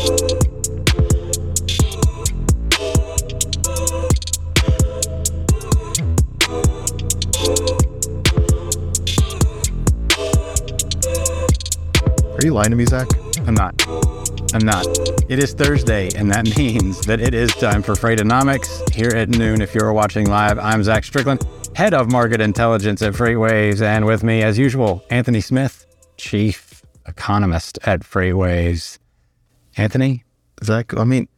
Are you lying to me, Zach? I'm not. I'm not. It is Thursday, and that means that it is time for Freightonomics here at noon. If you're watching live, I'm Zach Strickland, head of market intelligence at FreightWaves, and with me, as usual, Anthony Smith, chief economist at FreightWaves. Anthony, Zach, I mean,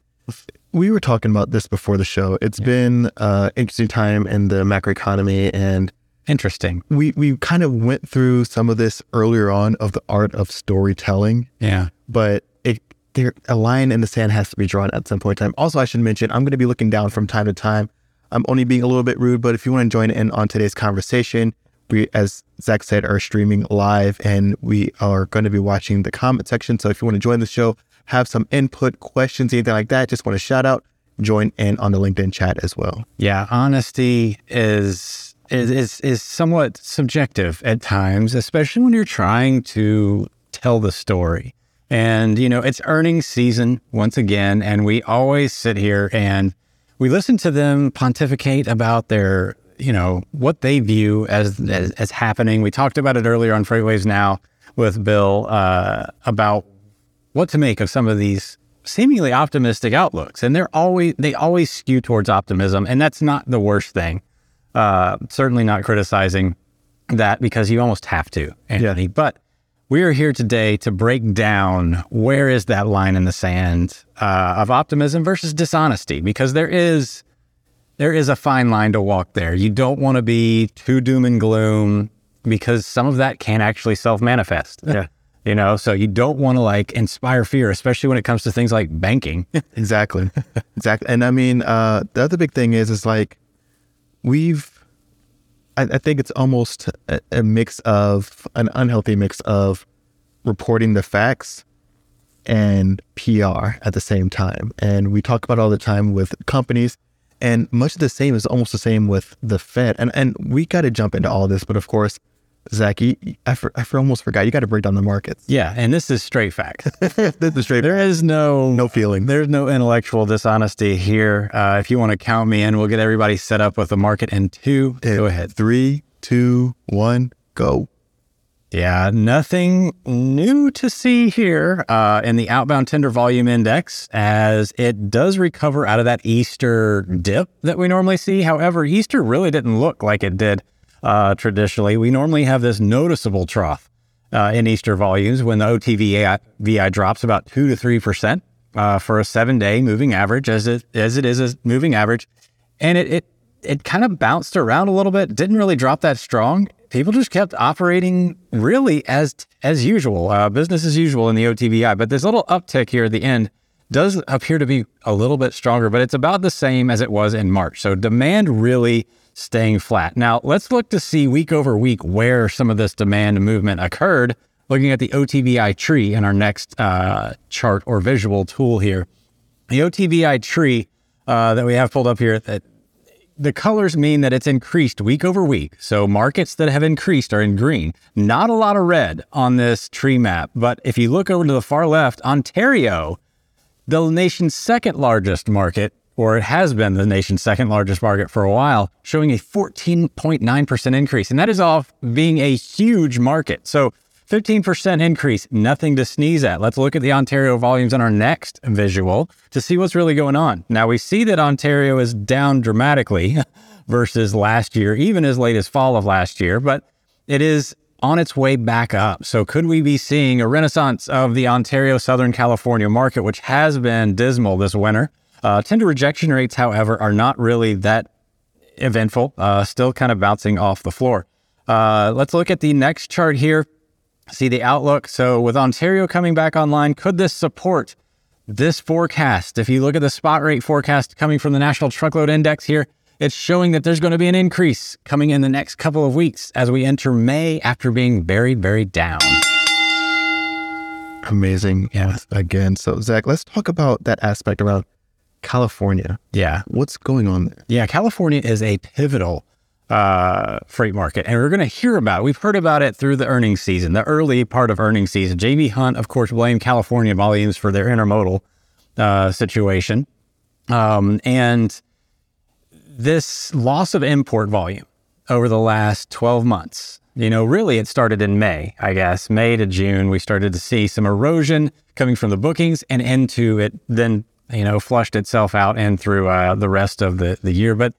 we were talking about this before the show. It's been uh interesting time in the macroeconomy and interesting. we we kind of went through some of this earlier on of the art of storytelling, Yeah. but it there a line in the sand has to be drawn at some point in time. Also, I should mention I'm going to be looking down from time to time. I'm only being a little bit rude, but if you want to join in on today's conversation, we, as Zach said, are streaming live and we are going to be watching the comment section. So if you want to join the show, have some input, questions, anything like that, just want to shout out, join in on the LinkedIn chat as well. Yeah, honesty is is is, is somewhat subjective at times, especially when you're trying to tell the story. And you know, it's earnings season once again, and we always sit here and we listen to them pontificate about their, you know, what they view as as, as happening. We talked about it earlier on FreightWaves Now with Bill uh, about what to make of some of these seemingly optimistic outlooks. And they're always they always skew towards optimism and that's not the worst thing. Uh certainly not criticizing that because you almost have to anthony. But we are here today to break down where is that line in the sand uh, of optimism versus dishonesty because there is there is a fine line to walk there. You don't want to be too doom and gloom because some of that can actually self-manifest. Yeah. you know so you don't want to like inspire fear especially when it comes to things like banking Exactly. exactly. And I mean, uh, the other big thing is, is like, we've, I, I think it's almost a, a mix of an unhealthy mix of reporting the facts and PR at the same time. And we talk about all the time with companies, and much of the same is almost the same with the Fed. And and we got to jump into all this, but of course, Zach, you, I, for, I for almost forgot. You got to break down the markets. yeah and this is straight fact. Straight. there is no No feeling. there's no intellectual dishonesty here uh, if you want to count me in we'll get everybody set up with the market in two go ahead Three, two, one, go. Yeah, nothing new to see here uh, in the outbound tender volume index as it does recover out of that Easter dip that we normally see. However, Easter really didn't look like it did uh, traditionally. We normally have this noticeable trough uh, in Easter volumes when the OTVI VI drops about 2 to 3% uh, for a seven day moving average, as it, as it is a moving average. And it, it, it kind of bounced around a little bit, didn't really drop that strong. People just kept operating really as as usual, uh, business as usual in the OTVI. But this little uptick here at the end does appear to be a little bit stronger, but it's about the same as it was in March. So demand really staying flat. Now let's look to see week over week where some of this demand movement occurred. Looking at the OTVI tree in our next uh, chart or visual tool here, the OTVI tree uh, that we have pulled up here that the colors mean that it's increased week over week. So markets that have increased are in green. Not a lot of red on this tree map. But if you look over to the far left, Ontario, the nation's second largest market, or it has been the nation's second largest market for a while, showing a 14.9% increase. And that is off being a huge market. So 15% increase, nothing to sneeze at. Let's look at the Ontario volumes on our next visual to see what's really going on. Now, we see that Ontario is down dramatically versus last year, even as late as fall of last year, but it is on its way back up. So, could we be seeing a renaissance of the Ontario Southern California market, which has been dismal this winter? Uh, tender rejection rates, however, are not really that eventful, uh, still kind of bouncing off the floor. Uh, let's look at the next chart here. see the outlook. So, with Ontario coming back online, could this support this forecast? If you look at the spot rate forecast coming from the National Truckload Index here, it's showing that there's going to be an increase coming in the next couple of weeks as we enter May after being very, very down. Amazing. Yeah. Again. So, Zach, let's talk about that aspect around California. Yeah. What's going on there? Yeah. California is a pivotal uh, freight market, and we're going to hear about it. We've heard about it through the earnings season, the early part of earnings season. JB Hunt, of course, blamed California volumes for their intermodal uh, situation. Um, and this loss of import volume over the last 12 months, you know, really it started in May, I guess, May to June. We started to see some erosion coming from the bookings and into it, then, you know, flushed itself out and through uh, the rest of the, the year. But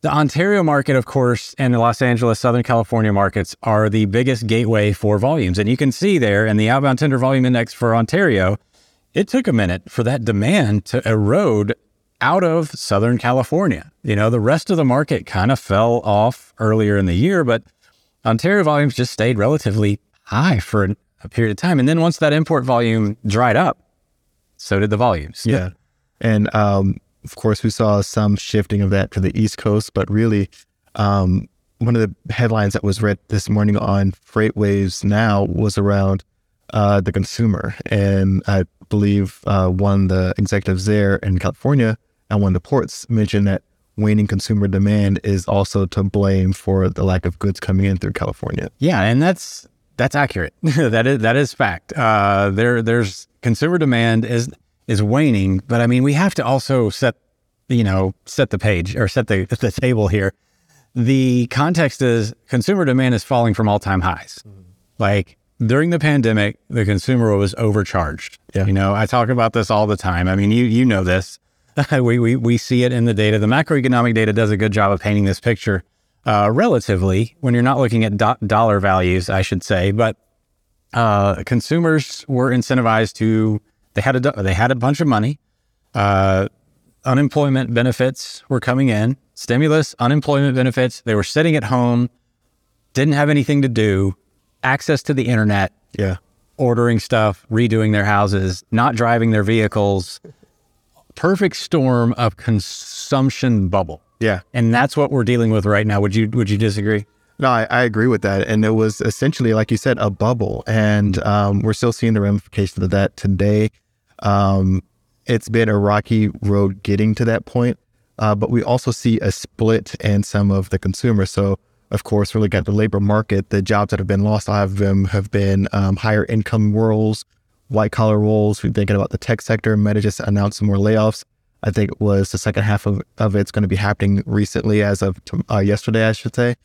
the Ontario market, of course, and the Los Angeles, Southern California markets are the biggest gateway for volumes. And you can see there in the outbound tender volume index for Ontario, it took a minute for that demand to erode out of Southern California. You know, the rest of the market kind of fell off earlier in the year, but Ontario volumes just stayed relatively high for a period of time. And then once that import volume dried up, so did the volumes. Yeah. And um, of course, we saw some shifting of that to the East Coast, but really, um, one of the headlines that was read this morning on FreightWaves Now was around uh, the consumer. And I believe uh, one of the executives there in California and one of the ports mentioned that waning consumer demand is also to blame for the lack of goods coming in through California. Yeah, and that's that's accurate. that is that is fact. Uh, there there's consumer demand is is waning, but I mean we have to also set you know set the page or set the the table here. The context is consumer demand is falling from all time highs. Mm-hmm. Like during the pandemic, the consumer was overcharged. Yeah. You know, I talk about this all the time. I mean, you you know this. we, we we see it in the data. The macroeconomic data does a good job of painting this picture uh, relatively when you're not looking at do- dollar values, I should say. But uh, consumers were incentivized to they had a they had a bunch of money. Uh, unemployment benefits were coming in, stimulus, unemployment benefits. They were sitting at home, didn't have anything to do, access to the internet. Yeah. Ordering stuff, redoing their houses, not driving their vehicles. Perfect storm of consumption bubble. Yeah. And that's what we're dealing with right now. Would you would you disagree? No, I, I agree with that. And it was essentially, like you said, a bubble. And um, we're still seeing the ramifications of that today. Um, it's been a rocky road getting to that point. Uh, but we also see a split in some of the consumers. So, of course, really got the labor market. The jobs that have been lost, a lot of them have been um, higher income roles, white collar roles. We're thinking about the tech sector. Meta just announced some more layoffs. I think it was the second half of, of it's going to be happening recently, as of uh, yesterday, I should say.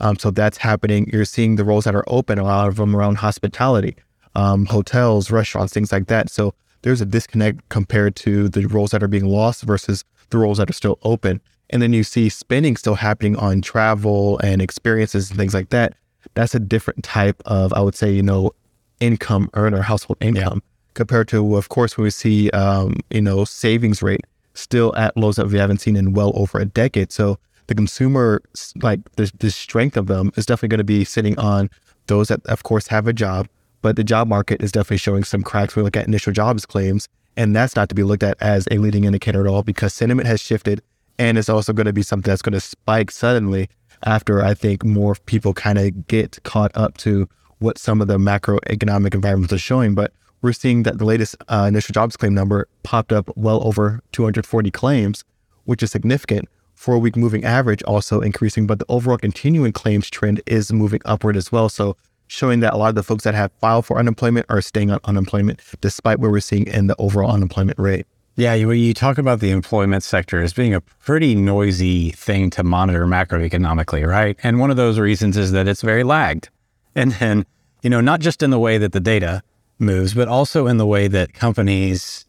Um, so that's happening. You're seeing the roles that are open, a lot of them around hospitality, um, hotels, restaurants, things like that. So there's a disconnect compared to the roles that are being lost versus the roles that are still open. And then you see spending still happening on travel and experiences and things like that. That's a different type of, I would say, you know, income earner, household income, yeah. compared to, of course, when we see, um, you know, savings rate still at lows that we haven't seen in well over a decade. So the consumer, like the, the strength of them is definitely going to be sitting on those that, of course, have a job, but the job market is definitely showing some cracks. when We look at initial jobs claims, and that's not to be looked at as a leading indicator at all because sentiment has shifted, and it's also going to be something that's going to spike suddenly after I think more people kind of get caught up to what some of the macroeconomic environments are showing. But we're seeing that the latest uh, initial jobs claim number popped up well over 240 claims, which is significant. Four week moving average also increasing, but the overall continuing claims trend is moving upward as well. So showing that a lot of the folks that have filed for unemployment are staying on unemployment despite what we're seeing in the overall unemployment rate. Yeah, you, you talk about the employment sector as being a pretty noisy thing to monitor macroeconomically, right? And one of those reasons is that it's very lagged. And then, you know, not just in the way that the data moves, but also in the way that companies,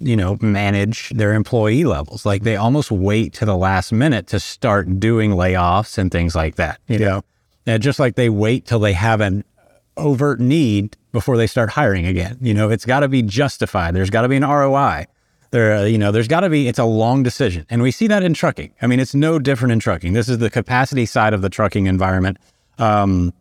you know, manage their employee levels. Like they almost wait to the last minute to start doing layoffs and things like that, you know, and just like they wait till they have an overt need before they start hiring again. You know, it's got to be justified. There's got to be an ROI. There, uh, you know, there's got to be. It's a long decision, and we see that in trucking. I mean, it's no different in trucking. This is the capacity side of the trucking environment. Um,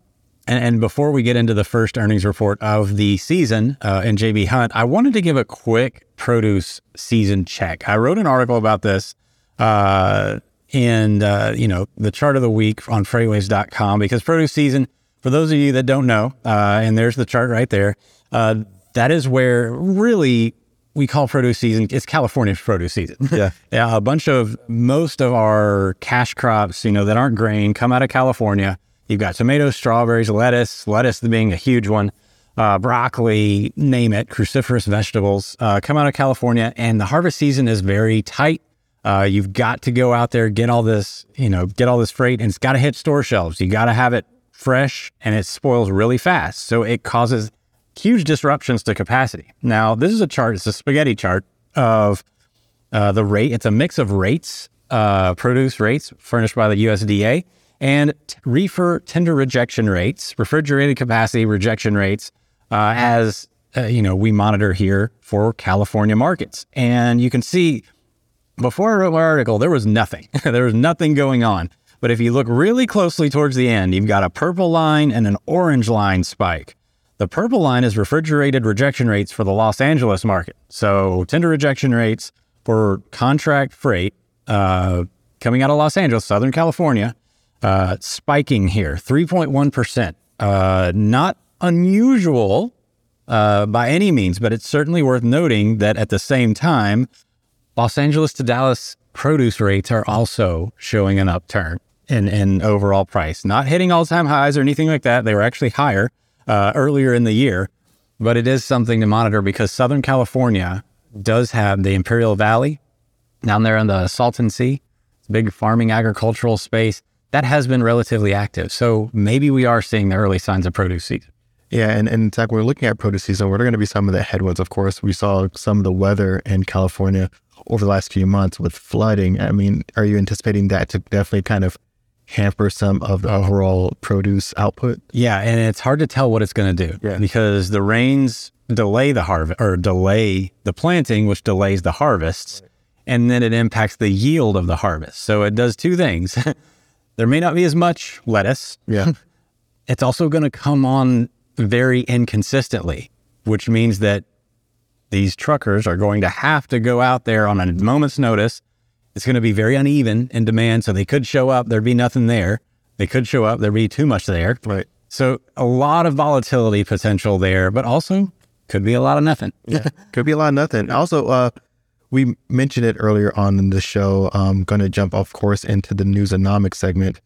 And, and before we get into the first earnings report of the season uh, in JB Hunt, I wanted to give a quick produce season check. I wrote an article about this uh, in uh, you know the chart of the week on freightwaves.com because produce season, for those of you that don't know, uh, and there's the chart right there, uh, that is where really we call produce season. It's California's produce season. Yeah. yeah. A bunch of most of our cash crops, you know, that aren't grain come out of California. You've got tomatoes, strawberries, lettuce, lettuce being a huge one, uh, broccoli, name it, cruciferous vegetables uh, come out of California. And the harvest season is very tight. Uh, you've got to go out there, get all this, you know, get all this freight, and it's got to hit store shelves. You got to have it fresh, and it spoils really fast. So it causes huge disruptions to capacity. Now, this is a chart, it's a spaghetti chart of uh, the rate. It's a mix of rates, uh, produce rates furnished by the USDA, and t- reefer tender rejection rates, refrigerated capacity rejection rates, uh, as uh, you know, we monitor here for California markets. And you can see before I wrote my article, there was nothing. there was nothing going on. But if you look really closely towards the end, you've got a purple line and an orange line spike. The purple line is refrigerated rejection rates for the Los Angeles market. So tender rejection rates for contract freight uh, coming out of Los Angeles, Southern California, uh, spiking here, 3.1%. Uh, not unusual uh, by any means, but it's certainly worth noting that at the same time, Los Angeles to Dallas produce rates are also showing an upturn in, in overall price. Not hitting all time highs or anything like that. They were actually higher uh, earlier in the year, but it is something to monitor because Southern California does have the Imperial Valley down there in the Salton Sea. It's a big farming agricultural space that has been relatively active. So maybe we are seeing the early signs of produce season. Yeah, and, and fact, we're looking at produce season. What are going to be some of the headwinds? Of course, we saw some of the weather in California over the last few months with flooding. I mean, are you anticipating that to definitely kind of hamper some of the overall produce output? Yeah, and it's hard to tell what it's going to do Yeah. because the rains delay the harvest or delay the planting, which delays the harvests, and then it impacts the yield of the harvest. So it does two things. there may not be as much lettuce. Yeah. It's also going to come on very inconsistently, which means that these truckers are going to have to go out there on a moment's notice. It's going to be very uneven in demand. So they could show up, there'd be nothing there. They could show up, there'd be too much there. right. So a lot of volatility potential there, but also could be a lot of nothing. Yeah. Could be a lot of nothing. Also, uh, we mentioned it earlier on in the show. I'm going to jump, of course, into the newsonomics segment.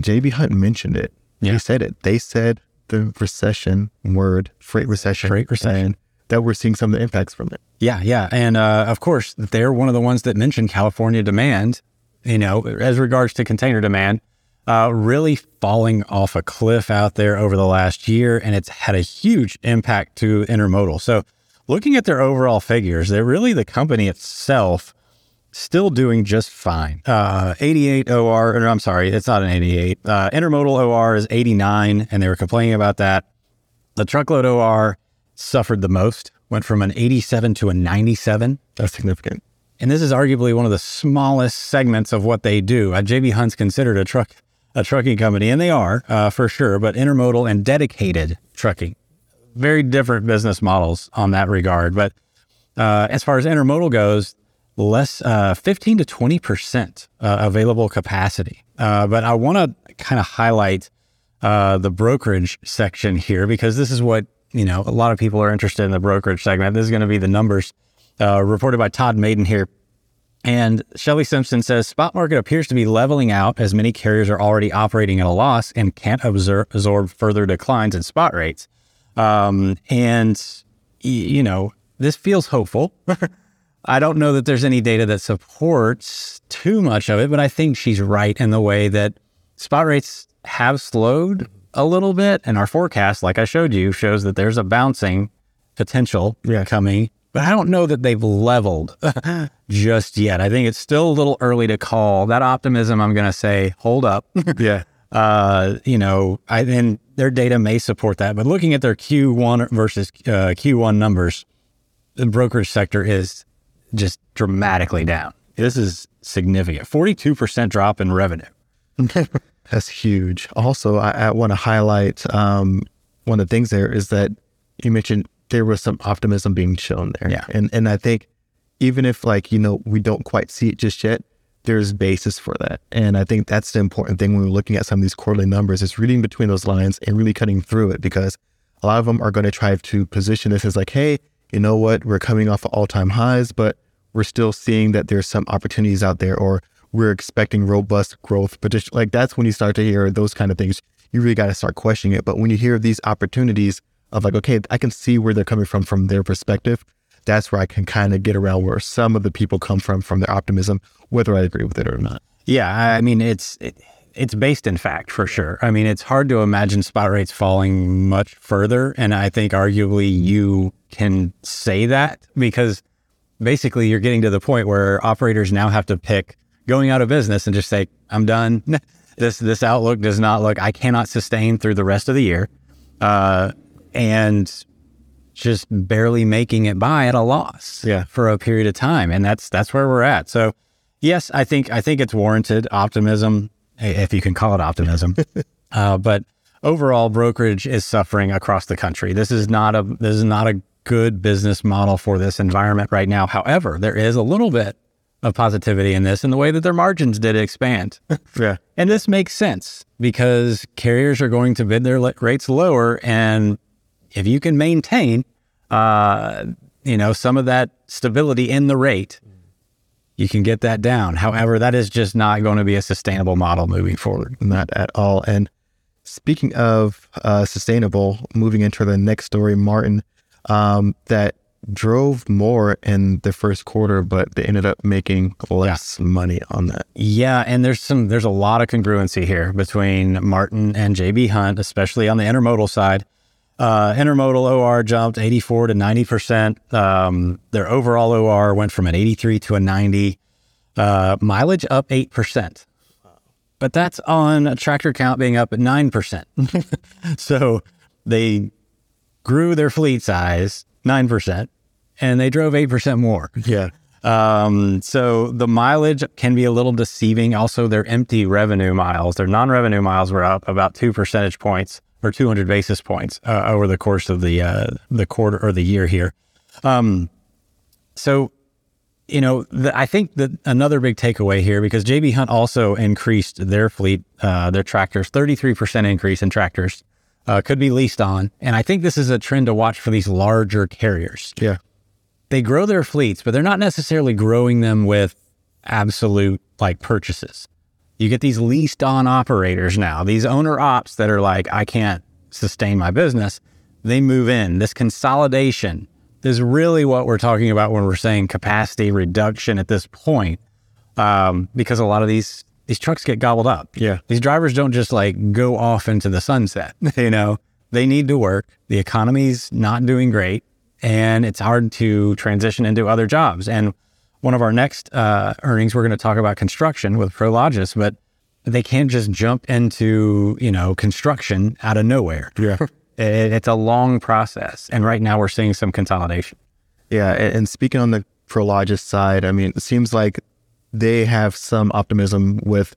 JB Hunt mentioned it. Yeah. He said it. They said the recession word, freight recession. Freight recession. That we're seeing some of the impacts from it. Yeah, yeah. And uh, of course, they're one of the ones that mentioned California demand, you know, as regards to container demand, uh, really falling off a cliff out there over the last year. And it's had a huge impact to intermodal. So, looking at their overall figures, they're really the company itself still doing just fine. Uh, 88 OR, or I'm sorry, it's not an 88. Uh, intermodal OR is 89, and they were complaining about that. The truckload OR suffered the most, went from an 87 to a 97. That's significant. And this is arguably one of the smallest segments of what they do. Uh, JB Hunt's considered a truck, a trucking company, and they are uh, for sure. But intermodal and dedicated trucking, very different business models on that regard. But uh, as far as intermodal goes, less uh, 15 to 20 percent uh, available capacity. Uh, but I want to kind of highlight uh, the brokerage section here because this is what you know a lot of people are interested in the brokerage segment. This is going to be the numbers uh, reported by Todd Maiden here. And Shelley Simpson says spot market appears to be leveling out as many carriers are already operating at a loss and can't absorb, absorb further declines in spot rates. Um, and you know this feels hopeful. I don't know that there's any data that supports too much of it, but I think she's right in the way that spot rates have slowed a little bit. And our forecast, like I showed you, shows that there's a bouncing potential Yeah. coming. But I don't know that they've leveled just yet. I think it's still a little early to call. That optimism, I'm going to say, hold up. Yeah. uh, you know, I and their data may support that. But looking at their Q1 versus uh, Q1 numbers, the brokerage sector is just dramatically down. This is significant. 42% drop in revenue. That's huge. Also, I, I want to highlight um, one of the things there is that you mentioned there was some optimism being shown there. Yeah. And and I think even if like, you know, we don't quite see it just yet, there's basis for that. And I think that's the important thing when we're looking at some of these quarterly numbers is reading between those lines and really cutting through it because a lot of them are going to try to position this as like, hey, you know what, we're coming off of all time highs, but we're still seeing that there's some opportunities out there or we're expecting robust growth. But like that's when you start to hear those kind of things. You really got to start questioning it. But when you hear these opportunities of like, okay, I can see where they're coming from from their perspective. That's where I can kind of get around where some of the people come from from their optimism, whether I agree with it or not. Yeah, I mean it's it, it's based in fact for sure. I mean it's hard to imagine spot rates falling much further, and I think arguably you can say that because basically you're getting to the point where operators now have to pick going out of business and just say I'm done. this this outlook does not look. I cannot sustain through the rest of the year. Uh, and just barely making it by at a loss Yeah. for a period of time and that's that's where we're at so yes i think i think it's warranted optimism if you can call it optimism uh, but overall brokerage is suffering across the country this is not a this is not a good business model for this environment right now however there is a little bit of positivity in this in the way that their margins did expand Yeah. and this makes sense because carriers are going to bid their rates lower. And if you can maintain, uh, you know, some of that stability in the rate, you can get that down. However, that is just not going to be a sustainable model moving forward. Not at all. And speaking of uh, sustainable, moving into the next story, Marten, um, that drove more in the first quarter, but they ended up making less money on that. Yeah, and there's some there's a lot of congruency here between Marten and JB Hunt, especially on the intermodal side. Uh, intermodal OR jumped 84 to 90 percent. Um, their overall OR went from an 83 to a 90. Uh, mileage up eight percent, but that's on a tractor count being up at nine percent. so they grew their fleet size nine percent, and they drove eight percent more. Yeah. Um, so the mileage can be a little deceiving. Also, their empty revenue miles, their non-revenue miles were up about two percentage points or 200 basis points uh, over the course of the uh, the quarter or the year here. Um, so, you know, the, I think that another big takeaway here because JB Hunt also increased their fleet, uh, their tractors, 33% increase in tractors uh, could be leased on, and I think this is a trend to watch for these larger carriers Yeah. they grow their fleets, but they're not necessarily growing them with absolute like purchases. You get these leased on operators now, these owner ops that are like, I can't sustain my business. They move in. This consolidation is really what we're talking about when we're saying capacity reduction at this point, um, because a lot of these these trucks get gobbled up. Yeah. These drivers don't just like go off into the sunset. you know, they need to work. The economy's not doing great, and it's hard to transition into other jobs. And one of our next uh, earnings, we're going to talk about construction with Prologis, but they can't just jump into you know construction out of nowhere. Yeah. It- it's a long process, and right now we're seeing some consolidation. Yeah, and, and speaking on the Prologis side, I mean, it seems like they have some optimism with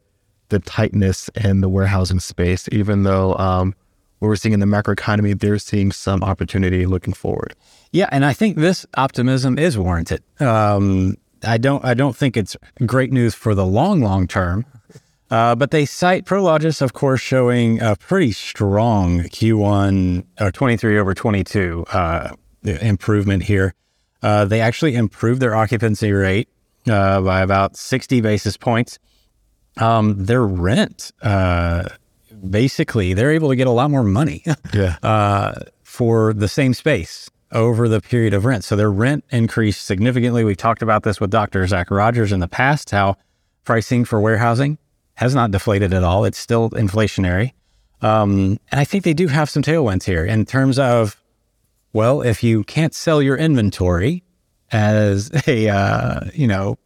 the tightness in the warehousing space, even though um, what we're seeing in the macroeconomy, they're seeing some opportunity looking forward. Yeah, and I think this optimism is warranted. Um, I don't. I don't think it's great news for the long, long term. Uh, but they cite Prologis, of course, showing a pretty strong Q1 or 23 over 22 uh, improvement here. Uh, they actually improved their occupancy rate uh, by about 60 basis points. Um, their rent, uh, basically, they're able to get a lot more money Yeah. uh, for the same space over the period of rent. So their rent increased significantly. We talked about this with Dr. Zach Rogers in the past, how pricing for warehousing has not deflated at all. It's still inflationary. Um, and I think they do have some tailwinds here in terms of, well, if you can't sell your inventory as a, uh, you know,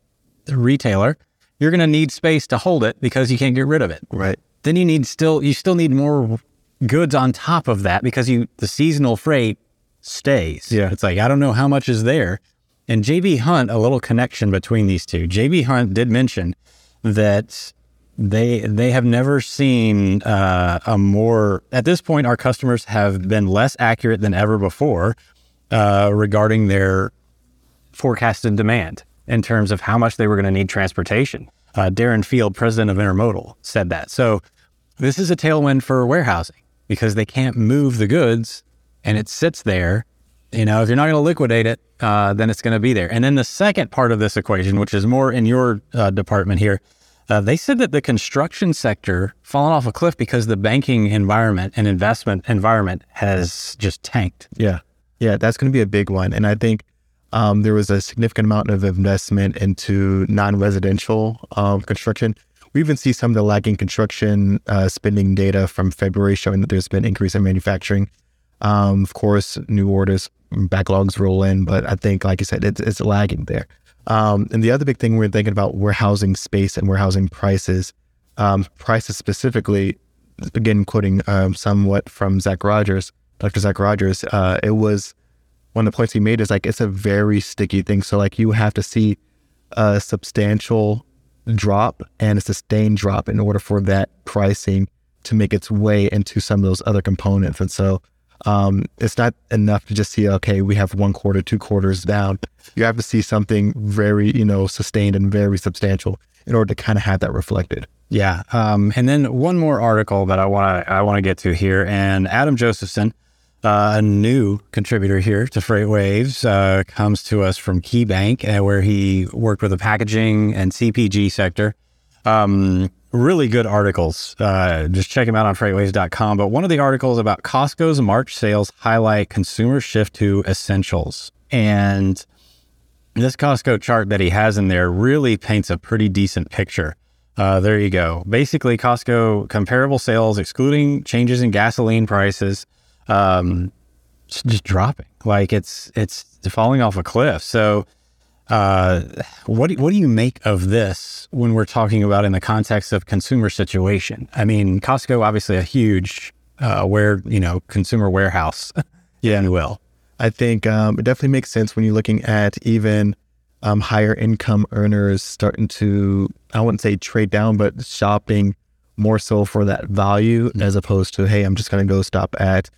retailer, you're going to need space to hold it because you can't get rid of it Right. then you need still you still need more goods on top of that because you the seasonal freight stays. Yeah. It's like I don't know how much is there. And JB Hunt, a little connection between these two. JB Hunt did mention that they they have never seen uh, a more at this point our customers have been less accurate than ever before uh, regarding their forecasted demand in terms of how much they were going to need transportation uh, darren field president of intermodal said that so this is a tailwind for warehousing because they can't move the goods and it sits there you know if you're not going to liquidate it uh, then it's going to be there and then the second part of this equation which is more in your uh, department here uh, they said that the construction sector fallen off a cliff because the banking environment and investment environment has just tanked. Yeah. Yeah, that's going to be a big one. And I think um, there was a significant amount of investment into non residential um, construction. We even see some of the lagging construction uh, spending data from February showing that there's been increase in manufacturing. Um, of course, new orders, backlogs roll in, but I think, like I said, it's, it's lagging there. Um, and the other big thing we're thinking about warehousing space and warehousing prices, um, prices specifically, again, quoting um, somewhat from Zach Rogers, Dr. Zach Rogers, uh, it was one of the points he made is like it's a very sticky thing. So, like, you have to see a substantial drop and a sustained drop in order for that pricing to make its way into some of those other components. And so, um, it's not enough to just see, okay, we have one quarter, two quarters down. You have to see something very, you know, sustained and very substantial in order to kind of have that reflected. Yeah. Um, and then one more article that I want to I want to get to here, and Adam Josephson, uh, a new contributor here to FreightWaves, uh, comes to us from KeyBank, uh, where he worked with the packaging and CPG sector. Um, really good articles. Uh, just check them out on freightwaves.com. But one of the articles about Costco's March sales highlight consumer shift to essentials. And this Costco chart that he has in there really paints a pretty decent picture. Uh, there you go. Basically, Costco comparable sales, excluding changes in gasoline prices, um, just dropping. Like it's it's falling off a cliff. So uh, what do, what do you make of this when we're talking about in the context of consumer situation? I mean, Costco obviously a huge uh, where you know consumer warehouse, yeah, you will. I think um, it definitely makes sense when you're looking at even um, higher income earners starting to I wouldn't say trade down, but shopping more so for that value mm-hmm. as opposed to hey, I'm just going to go stop at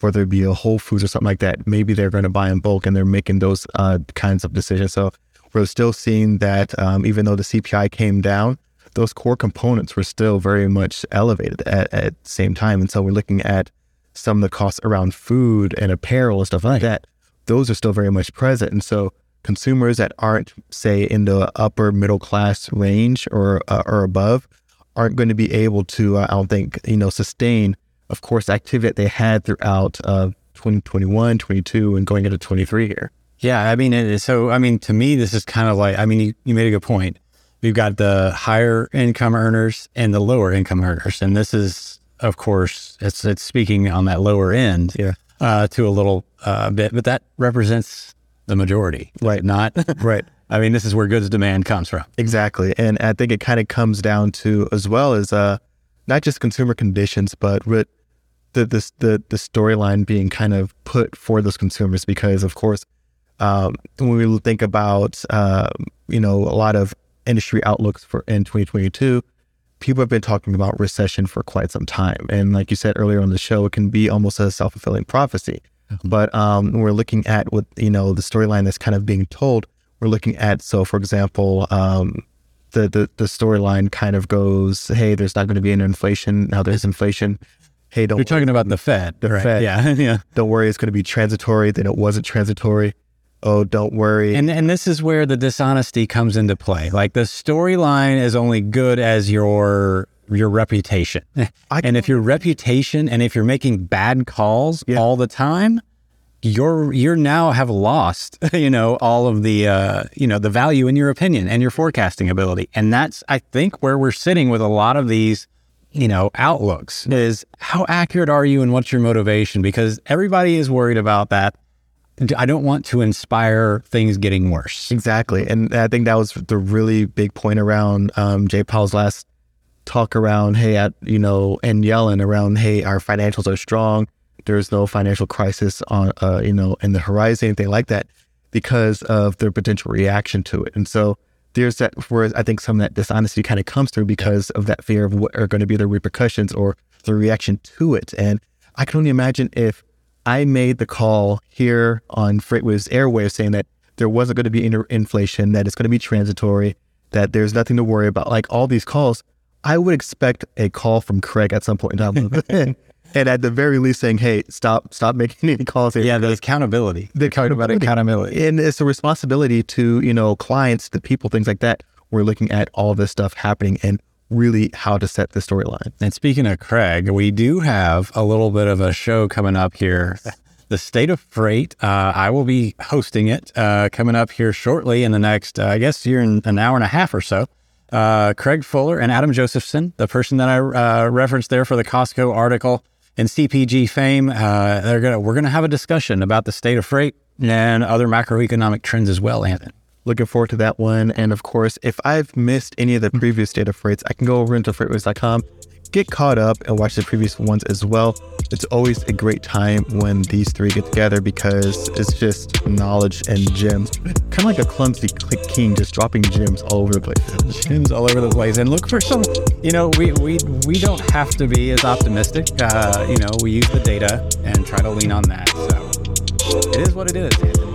whether it be a Whole Foods or something like that, maybe they're going to buy in bulk and they're making those uh, kinds of decisions. So we're still seeing that um, even though the CPI came down, those core components were still very much elevated at, the same time. And so we're looking at some of the costs around food and apparel and stuff like that. Those are still very much present. And so consumers that aren't, say, in the upper middle class range or uh, or above, aren't going to be able to, uh, I don't think, you know, sustain of course, activity that they had throughout uh, 2021, 22, and going into 23 here. Yeah, I mean, so I mean, to me, this is kind of like, I mean, you, you made a good point. We've got the higher income earners and the lower income earners, and this is, of course, it's it's speaking on that lower end, yeah, uh, to a little uh, bit, but that represents the majority, right? Not right. I mean, this is where goods demand comes from. Exactly, and I think it kind of comes down to as well as uh, not just consumer conditions, but with the the the, the storyline being kind of put for those consumers because of course um, when we think about uh, you know a lot of industry outlooks for in 2022 people have been talking about recession for quite some time. And like you said earlier on the show it can be almost a self-fulfilling prophecy. Mm-hmm. but um, we're looking at what you know the storyline that's kind of being told we're looking at so for example um, the the, the storyline kind of goes hey there's not going to be an inflation. Now there's inflation hey, don't. You're talking about the Fed, the right? Fed. Yeah, yeah. Don't worry, it's going to be transitory. Then it wasn't transitory. Oh, don't worry. And and this is where the dishonesty comes into play. Like the storyline is only good as your your reputation. And if your reputation and if you're making bad calls yeah. all the time, you're you're now have lost, you know, all of the uh, you know, the value in your opinion and your forecasting ability. And that's I think where we're sitting with a lot of these you know, outlooks is how accurate are you and what's your motivation? Because everybody is worried about that. I don't want to inspire things getting worse. Exactly. And I think that was the really big point around um, Jay Powell's last talk around, hey, at, you know, and Yellen around, hey, our financials are strong. There's no financial crisis on, uh, you know, in the horizon, anything like that, because of their potential reaction to it. And so there's that where I think some of that dishonesty kind of comes through because of that fear of what are going to be the repercussions or the reaction to it. And I can only imagine if I made the call here on FreightWaves Airwaves saying that there wasn't going to be inflation, that it's going to be transitory, that there's nothing to worry about, like all these calls, I would expect a call from Craig at some point the line. And at the very least saying, "Hey, stop, stop making any calls." Here. Yeah, the accountability. The talking about accountability, and it's a responsibility to you know clients, the people, things like that. We're looking at all this stuff happening and really how to set the storyline. And speaking of Craig, we do have a little bit of a show coming up here. The State of Freight. Uh, I will be hosting it uh, coming up here shortly in the next, uh, I guess, here in an hour and a half or so. Uh, Craig Fuller and Adam Josephson, the person that I uh, referenced there for the Costco article, and CPG fame. Uh, they're gonna we're gonna have a discussion about the state of freight and other macroeconomic trends as well, Anthony. Looking forward to that one. And of course, if I've missed any of the previous data freights, I can go over into freightwaves.com get caught up and watch the previous ones as well. It's always a great time when these three get together because it's just knowledge and gems. Kind of like a clumsy click king just dropping gems all over the place. Gems all over the place. And look for some, you know, we we, we don't have to be as optimistic. Uh, you know, we use the data and try to lean on that. So it is what it is,